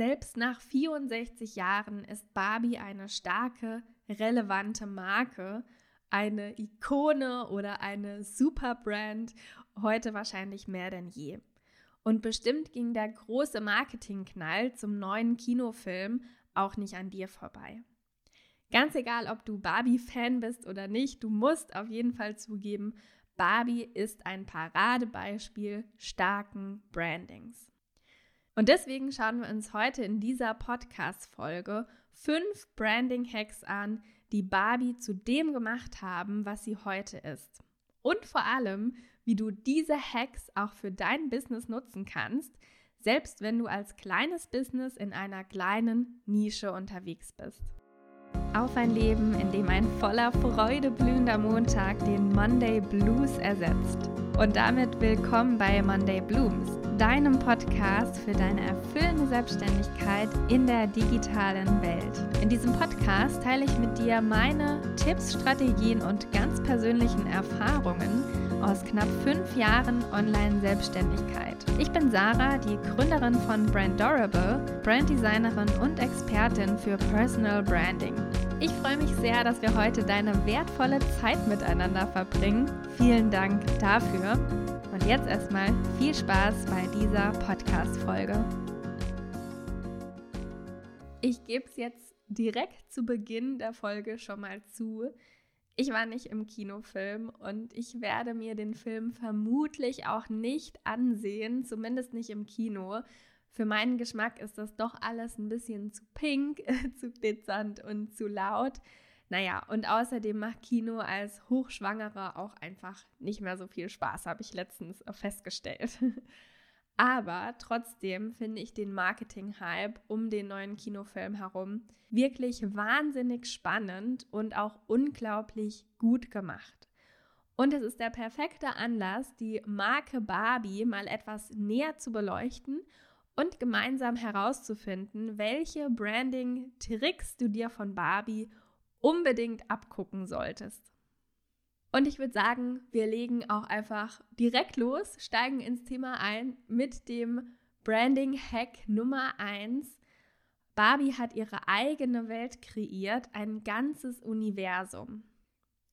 Selbst nach 64 Jahren ist Barbie eine starke, relevante Marke, eine Ikone oder eine Superbrand, heute wahrscheinlich mehr denn je. Und bestimmt ging der große Marketingknall zum neuen Kinofilm auch nicht an dir vorbei. Ganz egal, ob du Barbie-Fan bist oder nicht, du musst auf jeden Fall zugeben, Barbie ist ein Paradebeispiel starken Brandings. Und deswegen schauen wir uns heute in dieser Podcast-Folge fünf Branding-Hacks an, die Barbie zu dem gemacht haben, was sie heute ist. Und vor allem, wie du diese Hacks auch für dein Business nutzen kannst, selbst wenn du als kleines Business in einer kleinen Nische unterwegs bist. Auf ein Leben, in dem ein voller Freude blühender Montag den Monday Blues ersetzt. Und damit willkommen bei Monday Blooms, deinem Podcast für deine erfüllende Selbstständigkeit in der digitalen Welt. In diesem Podcast teile ich mit dir meine Tipps, Strategien und ganz persönlichen Erfahrungen aus knapp fünf Jahren Online-Selbstständigkeit. Ich bin Sarah, die Gründerin von Brand Durable, Branddesignerin und Expertin für Personal Branding. Ich freue mich sehr, dass wir heute deine wertvolle Zeit miteinander verbringen. Vielen Dank dafür. Und jetzt erstmal viel Spaß bei dieser Podcast-Folge. Ich gebe es jetzt direkt zu Beginn der Folge schon mal zu. Ich war nicht im Kinofilm und ich werde mir den Film vermutlich auch nicht ansehen, zumindest nicht im Kino. Für meinen Geschmack ist das doch alles ein bisschen zu pink, zu glitzernd und zu laut. Naja, und außerdem macht Kino als Hochschwangere auch einfach nicht mehr so viel Spaß, habe ich letztens festgestellt. Aber trotzdem finde ich den Marketing-Hype um den neuen Kinofilm herum wirklich wahnsinnig spannend und auch unglaublich gut gemacht. Und es ist der perfekte Anlass, die Marke Barbie mal etwas näher zu beleuchten und gemeinsam herauszufinden, welche Branding-Tricks du dir von Barbie unbedingt abgucken solltest. Und ich würde sagen, wir legen auch einfach direkt los, steigen ins Thema ein mit dem Branding-Hack Nummer 1. Barbie hat ihre eigene Welt kreiert, ein ganzes Universum.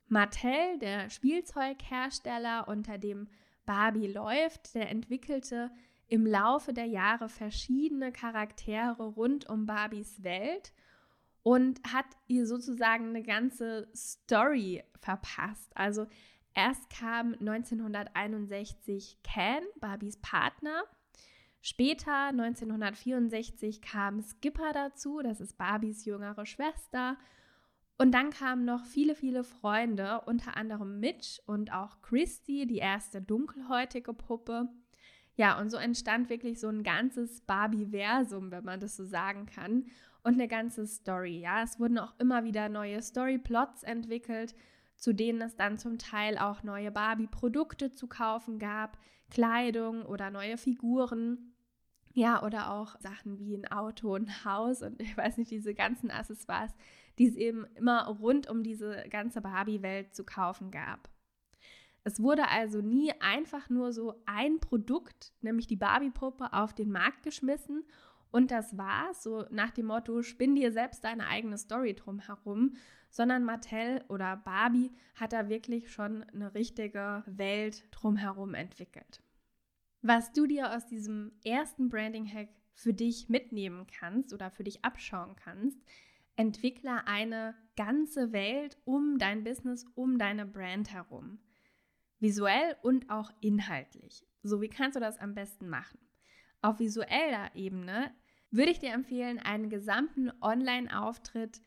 Mattel, der Spielzeughersteller, unter dem Barbie läuft, der entwickelte im Laufe der Jahre verschiedene Charaktere rund um Barbies Welt – und hat ihr sozusagen eine ganze Story verpasst. Also erst kam 1961 Ken, Barbies Partner. Später, 1964, kam Skipper dazu, das ist Barbies jüngere Schwester. Und dann kamen noch viele, viele Freunde, unter anderem Mitch und auch Christy, die erste dunkelhäutige Puppe. Ja, und so entstand wirklich so ein ganzes Barbie-Versum, wenn man das so sagen kann und eine ganze Story. Ja, es wurden auch immer wieder neue Storyplots entwickelt, zu denen es dann zum Teil auch neue Barbie-Produkte zu kaufen gab, Kleidung oder neue Figuren. Ja, oder auch Sachen wie ein Auto, ein Haus und ich weiß nicht, diese ganzen Accessoires, die es eben immer rund um diese ganze Barbie-Welt zu kaufen gab. Es wurde also nie einfach nur so ein Produkt, nämlich die Barbie-Puppe, auf den Markt geschmissen und das war's, so nach dem Motto, spinn dir selbst deine eigene Story drumherum, sondern Mattel oder Barbie hat da wirklich schon eine richtige Welt drumherum entwickelt. Was du dir aus diesem ersten Branding-Hack für dich mitnehmen kannst oder für dich abschauen kannst, entwickle eine ganze Welt um dein Business, um deine Brand herum. Visuell und auch inhaltlich. So, wie kannst du das am besten machen? Auf visueller Ebene würde ich dir empfehlen, einen gesamten Online-Auftritt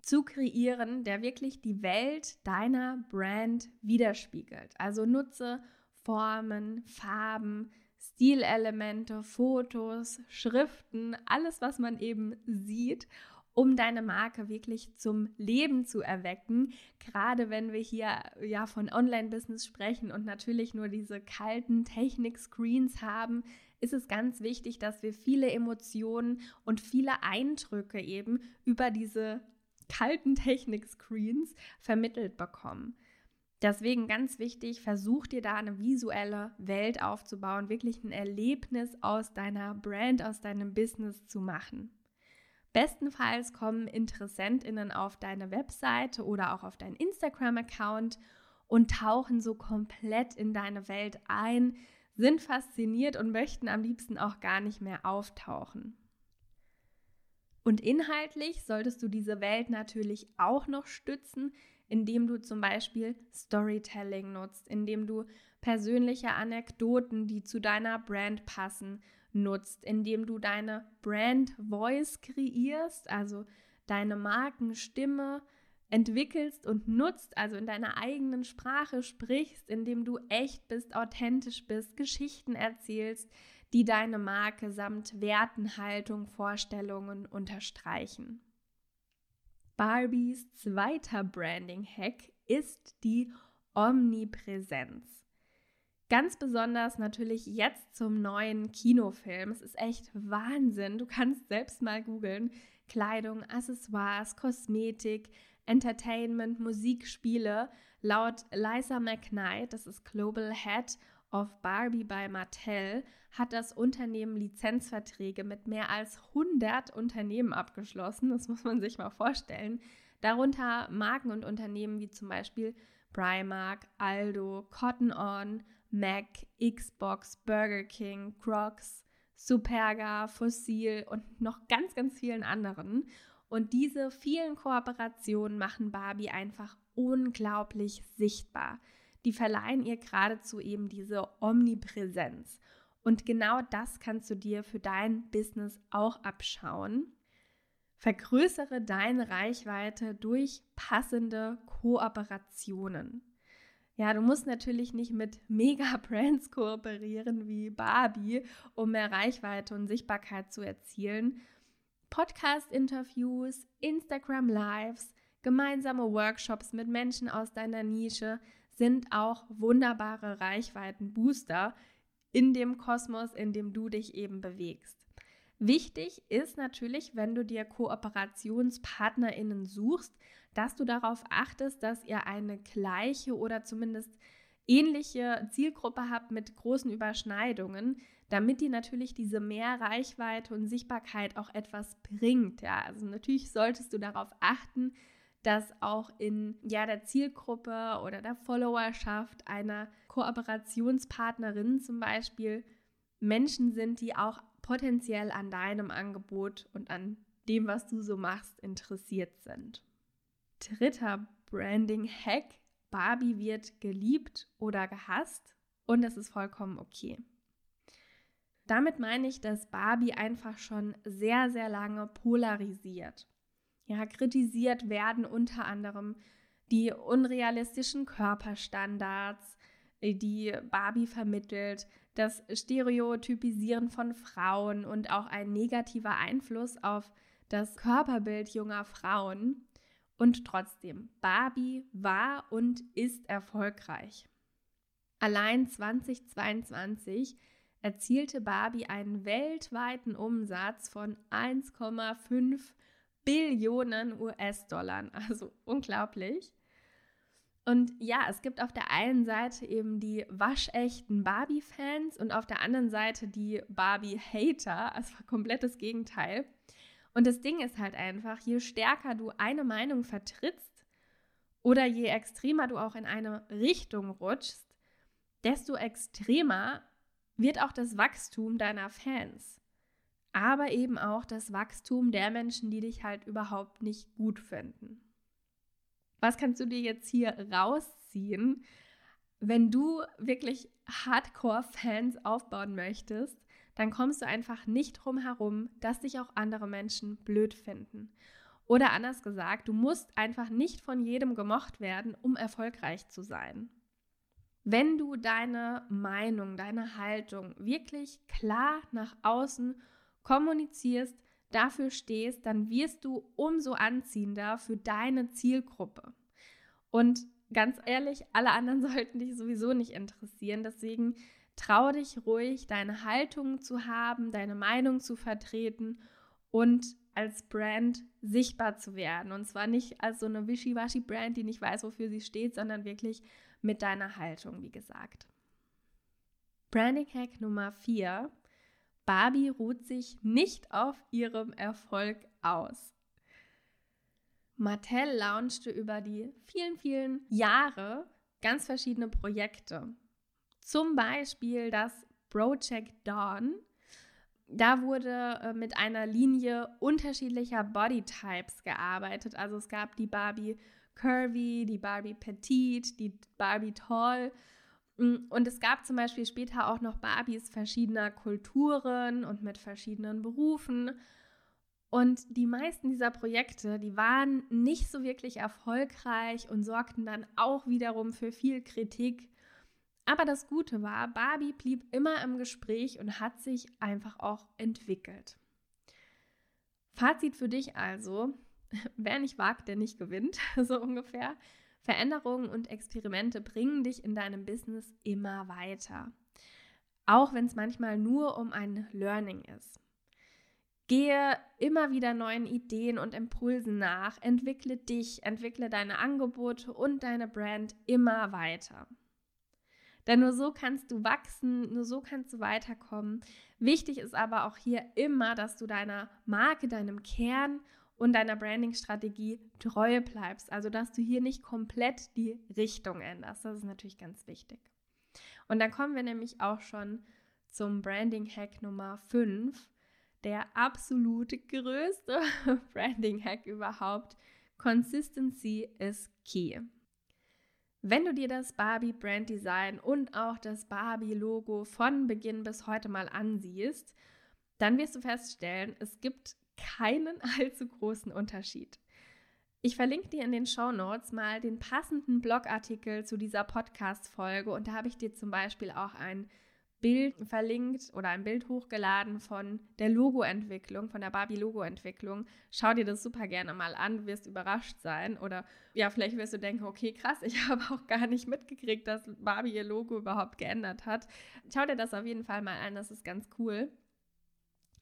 zu kreieren, der wirklich die Welt deiner Brand widerspiegelt. Also nutze Formen, Farben, Stilelemente, Fotos, Schriften, alles, was man eben sieht, um deine Marke wirklich zum Leben zu erwecken. Gerade wenn wir hier ja von Online-Business sprechen und natürlich nur diese kalten Technik-Screens haben, ist es ganz wichtig, dass wir viele Emotionen und viele Eindrücke eben über diese kalten Technik-Screens vermittelt bekommen. Deswegen ganz wichtig, versuch dir da eine visuelle Welt aufzubauen, wirklich ein Erlebnis aus deiner Brand, aus deinem Business zu machen. Bestenfalls kommen Interessentinnen auf deine Webseite oder auch auf deinen Instagram-Account und tauchen so komplett in deine Welt ein, sind fasziniert und möchten am liebsten auch gar nicht mehr auftauchen. Und inhaltlich solltest du diese Welt natürlich auch noch stützen, indem du zum Beispiel Storytelling nutzt, indem du persönliche Anekdoten, die zu deiner Brand passen, nutzt, indem du deine Brand Voice kreierst, also deine Markenstimme entwickelst und nutzt, also in deiner eigenen Sprache sprichst, indem du echt bist, authentisch bist, Geschichten erzählst, die deine Marke samt Werten, Haltung, Vorstellungen unterstreichen. Barbies zweiter Branding-Hack ist die Omnipräsenz. Ganz besonders natürlich jetzt zum neuen Kinofilm. Es ist echt Wahnsinn. Du kannst selbst mal googeln. Kleidung, Accessoires, Kosmetik, Entertainment, Musik, Spiele. Laut Liza McKnight, das ist Global Head of Barbie bei Mattel hat das Unternehmen Lizenzverträge mit mehr als 100 Unternehmen abgeschlossen. Das muss man sich mal vorstellen. Darunter Marken und Unternehmen wie zum Beispiel Primark, Aldo, Cotton On, Mac, Xbox, Burger King, Crocs, Superga, Fossil und noch ganz, ganz vielen anderen. Und diese vielen Kooperationen machen Barbie einfach unglaublich sichtbar die verleihen ihr geradezu eben diese Omnipräsenz. Und genau das kannst du dir für dein Business auch abschauen. Vergrößere deine Reichweite durch passende Kooperationen. Ja, du musst natürlich nicht mit Mega-Brands kooperieren wie Barbie, um mehr Reichweite und Sichtbarkeit zu erzielen. Podcast-Interviews, Instagram-Lives, gemeinsame Workshops mit Menschen aus deiner Nische, sind auch wunderbare Reichweitenbooster in dem Kosmos, in dem du dich eben bewegst. Wichtig ist natürlich, wenn du dir KooperationspartnerInnen suchst, dass du darauf achtest, dass ihr eine gleiche oder zumindest ähnliche Zielgruppe habt mit großen Überschneidungen, damit dir natürlich diese mehr Reichweite und Sichtbarkeit auch etwas bringt. Ja, also natürlich solltest du darauf achten, dass auch in ja, der Zielgruppe oder der Followerschaft einer Kooperationspartnerin zum Beispiel Menschen sind, die auch potenziell an deinem Angebot und an dem, was du so machst, interessiert sind. Dritter Branding-Hack. Barbie wird geliebt oder gehasst und das ist vollkommen okay. Damit meine ich, dass Barbie einfach schon sehr, sehr lange polarisiert ja, kritisiert werden unter anderem die unrealistischen Körperstandards, die Barbie vermittelt, das Stereotypisieren von Frauen und auch ein negativer Einfluss auf das Körperbild junger Frauen. Und trotzdem, Barbie war und ist erfolgreich. Allein 2022 erzielte Barbie einen weltweiten Umsatz von 1,5 Billionen US-Dollar. Also unglaublich. Und ja, es gibt auf der einen Seite eben die waschechten Barbie-Fans und auf der anderen Seite die Barbie-Hater, also komplettes Gegenteil. Und das Ding ist halt einfach, je stärker du eine Meinung vertrittst oder je extremer du auch in eine Richtung rutschst, desto extremer wird auch das Wachstum deiner Fans aber eben auch das Wachstum der Menschen, die dich halt überhaupt nicht gut finden. Was kannst du dir jetzt hier rausziehen, wenn du wirklich Hardcore-Fans aufbauen möchtest? Dann kommst du einfach nicht drum herum, dass dich auch andere Menschen blöd finden. Oder anders gesagt, du musst einfach nicht von jedem gemocht werden, um erfolgreich zu sein. Wenn du deine Meinung, deine Haltung wirklich klar nach außen kommunizierst, dafür stehst, dann wirst du umso anziehender für deine Zielgruppe. Und ganz ehrlich, alle anderen sollten dich sowieso nicht interessieren. Deswegen trau dich ruhig, deine Haltung zu haben, deine Meinung zu vertreten und als Brand sichtbar zu werden. Und zwar nicht als so eine Wischiwaschi-Brand, die nicht weiß, wofür sie steht, sondern wirklich mit deiner Haltung, wie gesagt. Branding Hack Nummer 4. Barbie ruht sich nicht auf ihrem Erfolg aus. Mattel launchte über die vielen, vielen Jahre ganz verschiedene Projekte. Zum Beispiel das Project Dawn. Da wurde äh, mit einer Linie unterschiedlicher Bodytypes gearbeitet. Also es gab die Barbie Curvy, die Barbie Petite, die Barbie Tall. Mm, und es gab zum Beispiel später auch noch Barbies verschiedener Kulturen und mit verschiedenen Berufen. Und die meisten dieser Projekte, die waren nicht so wirklich erfolgreich und sorgten dann auch wiederum für viel Kritik. Aber das Gute war, Barbie blieb immer im Gespräch und hat sich einfach auch entwickelt. Fazit für dich also, wer nicht wagt, der nicht gewinnt, so ungefähr. Veränderungen und Experimente bringen dich in deinem Business immer weiter. Auch wenn es manchmal nur um ein Learning ist. Gehe immer wieder neuen Ideen und Impulsen nach, entwickle dich, entwickle deine Angebote und deine Brand immer weiter. Denn nur so kannst du wachsen, nur so kannst du weiterkommen. Wichtig ist aber auch hier immer, dass du deiner Marke, deinem Kern und deiner Branding-Strategie treu bleibst. Also, dass du hier nicht komplett die Richtung änderst. Das ist natürlich ganz wichtig. Und dann kommen wir nämlich auch schon zum Branding-Hack Nummer 5 der absolut größte Branding-Hack überhaupt. Consistency is key. Wenn du dir das Barbie Brand Design und auch das Barbie Logo von Beginn bis heute mal ansiehst, dann wirst du feststellen, es gibt keinen allzu großen Unterschied. Ich verlinke dir in den Show Notes mal den passenden Blogartikel zu dieser Podcast-Folge und da habe ich dir zum Beispiel auch ein Bild verlinkt oder ein Bild hochgeladen von der Logoentwicklung, von der Barbie-Logo-Entwicklung. Schau dir das super gerne mal an, du wirst überrascht sein. Oder ja, vielleicht wirst du denken, okay, krass, ich habe auch gar nicht mitgekriegt, dass Barbie ihr Logo überhaupt geändert hat. Schau dir das auf jeden Fall mal an, das ist ganz cool.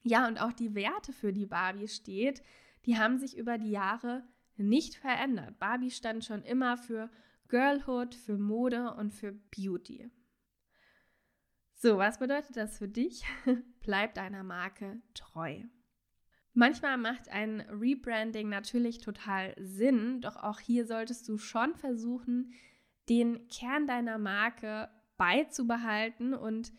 Ja, und auch die Werte, für die Barbie steht, die haben sich über die Jahre nicht verändert. Barbie stand schon immer für Girlhood, für Mode und für Beauty. So, was bedeutet das für dich? Bleib deiner Marke treu. Manchmal macht ein Rebranding natürlich total Sinn, doch auch hier solltest du schon versuchen, den Kern deiner Marke beizubehalten und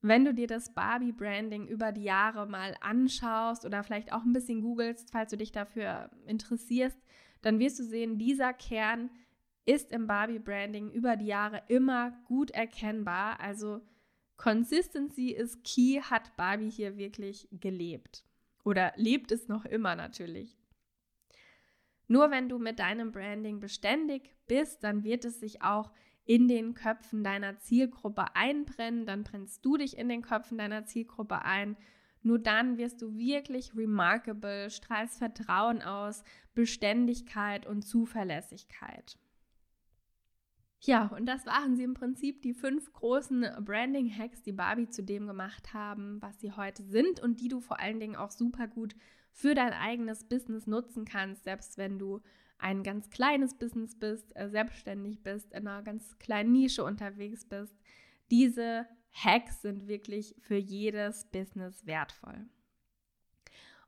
wenn du dir das Barbie-Branding über die Jahre mal anschaust oder vielleicht auch ein bisschen googelst, falls du dich dafür interessierst, dann wirst du sehen, dieser Kern ist im Barbie-Branding über die Jahre immer gut erkennbar. Also Consistency is key hat Barbie hier wirklich gelebt. Oder lebt es noch immer natürlich. Nur wenn du mit deinem Branding beständig bist, dann wird es sich auch in den Köpfen deiner Zielgruppe einbrennen, dann brennst du dich in den Köpfen deiner Zielgruppe ein. Nur dann wirst du wirklich remarkable, strahlst Vertrauen aus, Beständigkeit und Zuverlässigkeit. Ja, und das waren sie im Prinzip die fünf großen Branding-Hacks, die Barbie zu dem gemacht haben, was sie heute sind und die du vor allen Dingen auch super gut für dein eigenes Business nutzen kannst, selbst wenn du ein ganz kleines Business bist, äh, selbstständig bist, in einer ganz kleinen Nische unterwegs bist. Diese Hacks sind wirklich für jedes Business wertvoll.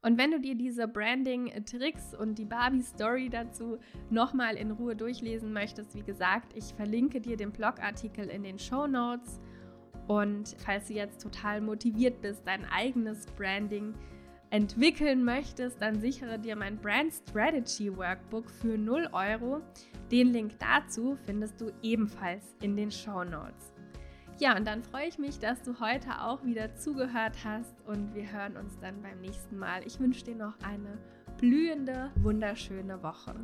Und wenn du dir diese Branding-Tricks und die Barbie-Story dazu nochmal in Ruhe durchlesen möchtest, wie gesagt, ich verlinke dir den Blogartikel in den Show Notes. Und falls du jetzt total motiviert bist, dein eigenes Branding entwickeln möchtest, dann sichere dir mein Brand Strategy Workbook für 0 Euro. Den Link dazu findest du ebenfalls in den Show Notes. Ja, und dann freue ich mich, dass du heute auch wieder zugehört hast und wir hören uns dann beim nächsten Mal. Ich wünsche dir noch eine blühende, wunderschöne Woche.